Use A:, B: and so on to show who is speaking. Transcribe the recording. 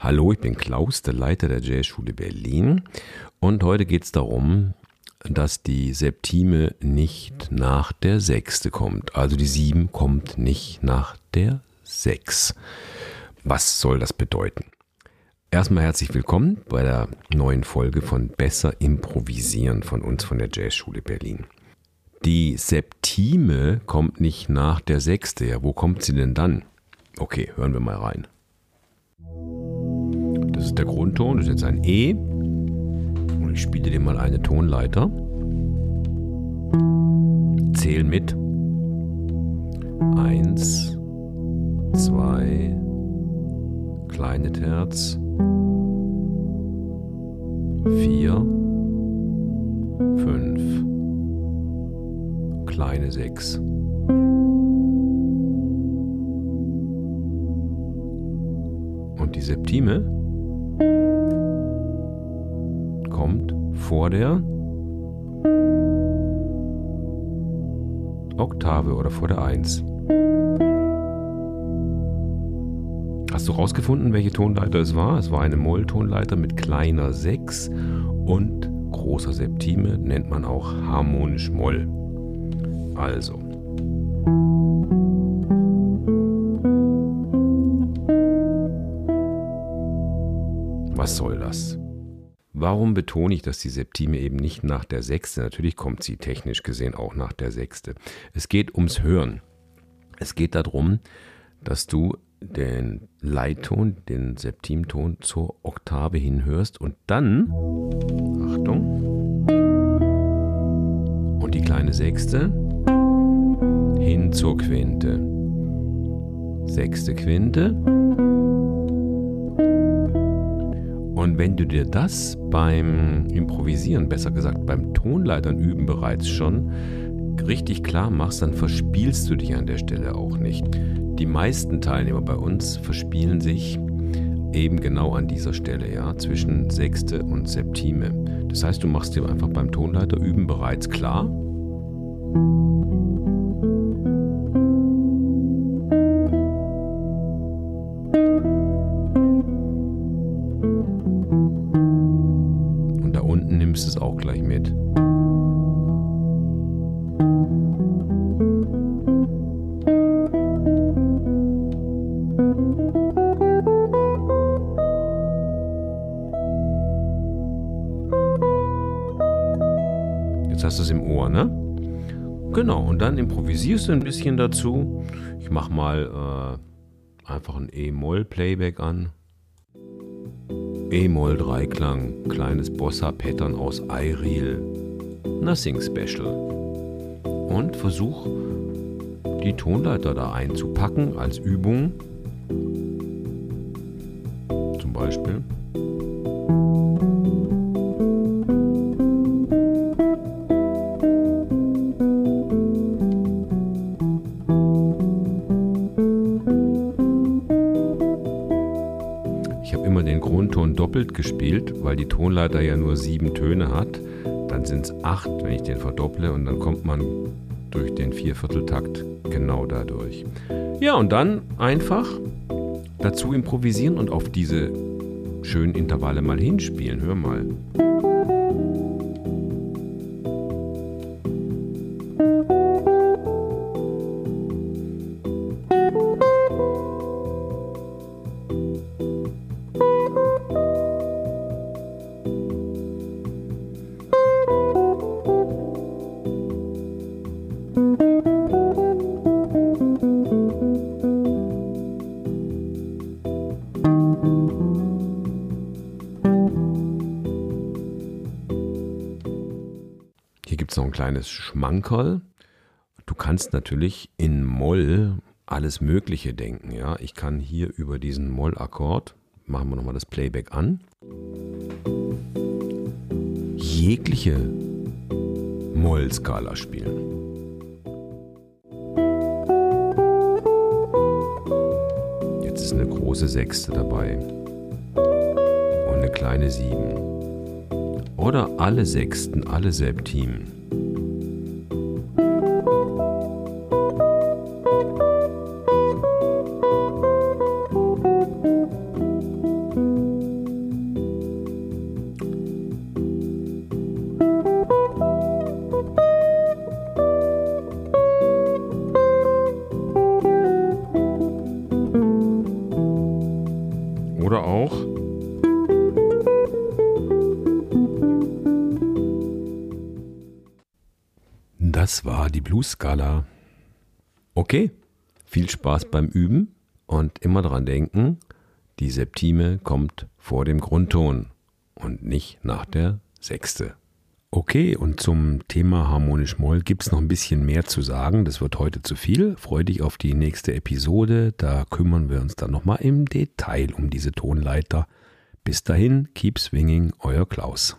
A: Hallo, ich bin Klaus, der Leiter der Jazzschule Berlin und heute geht es darum, dass die Septime nicht nach der Sechste kommt. Also die Sieben kommt nicht nach der Sechs. Was soll das bedeuten? Erstmal herzlich willkommen bei der neuen Folge von Besser Improvisieren von uns von der Jazzschule Berlin. Die Septime kommt nicht nach der Sechste. Ja, wo kommt sie denn dann? Okay, hören wir mal rein. Das ist der Grundton, das ist jetzt ein E. Und ich spiele dir mal eine Tonleiter. Zähl mit. Eins, zwei, kleine Terz, vier, fünf, kleine sechs. Und die Septime vor der Oktave oder vor der 1. Hast du rausgefunden, welche Tonleiter es war? Es war eine Molltonleiter mit kleiner 6 und großer Septime, nennt man auch harmonisch Moll. Also. Was soll das? Warum betone ich, dass die Septime eben nicht nach der Sechste? Natürlich kommt sie technisch gesehen auch nach der Sechste. Es geht ums Hören. Es geht darum, dass du den Leitton, den Septimton zur Oktave hinhörst und dann, Achtung, und die kleine Sechste hin zur Quinte. Sechste Quinte Und wenn du dir das beim Improvisieren, besser gesagt beim Tonleitern üben bereits schon richtig klar machst, dann verspielst du dich an der Stelle auch nicht. Die meisten Teilnehmer bei uns verspielen sich eben genau an dieser Stelle, ja, zwischen Sechste und Septime. Das heißt, du machst dir einfach beim Tonleiter üben bereits klar. Nimmst es auch gleich mit. Jetzt hast du es im Ohr, ne? Genau, und dann improvisierst du ein bisschen dazu. Ich mach mal äh, einfach ein E-Moll-Playback an. E-Moll-Dreiklang, kleines Bossa-Pattern aus iReal. Nothing Special. Und versuch die Tonleiter da einzupacken als Übung. Zum Beispiel. Grundton doppelt gespielt, weil die Tonleiter ja nur sieben Töne hat. Dann sind es acht, wenn ich den verdopple und dann kommt man durch den Viervierteltakt genau dadurch. Ja, und dann einfach dazu improvisieren und auf diese schönen Intervalle mal hinspielen. Hör mal. Ein kleines Schmankerl. Du kannst natürlich in Moll alles Mögliche denken. Ja? Ich kann hier über diesen Moll-Akkord, machen wir nochmal das Playback an, jegliche Moll-Skala spielen. Jetzt ist eine große Sechste dabei und eine kleine Sieben oder alle Sechsten, alle Septimen. Das war die Blues-Skala. Okay, viel Spaß beim Üben und immer dran denken, die Septime kommt vor dem Grundton und nicht nach der Sechste. Okay, und zum Thema harmonisch Moll gibt es noch ein bisschen mehr zu sagen. Das wird heute zu viel. Freue dich auf die nächste Episode. Da kümmern wir uns dann nochmal im Detail um diese Tonleiter. Bis dahin, keep swinging, euer Klaus.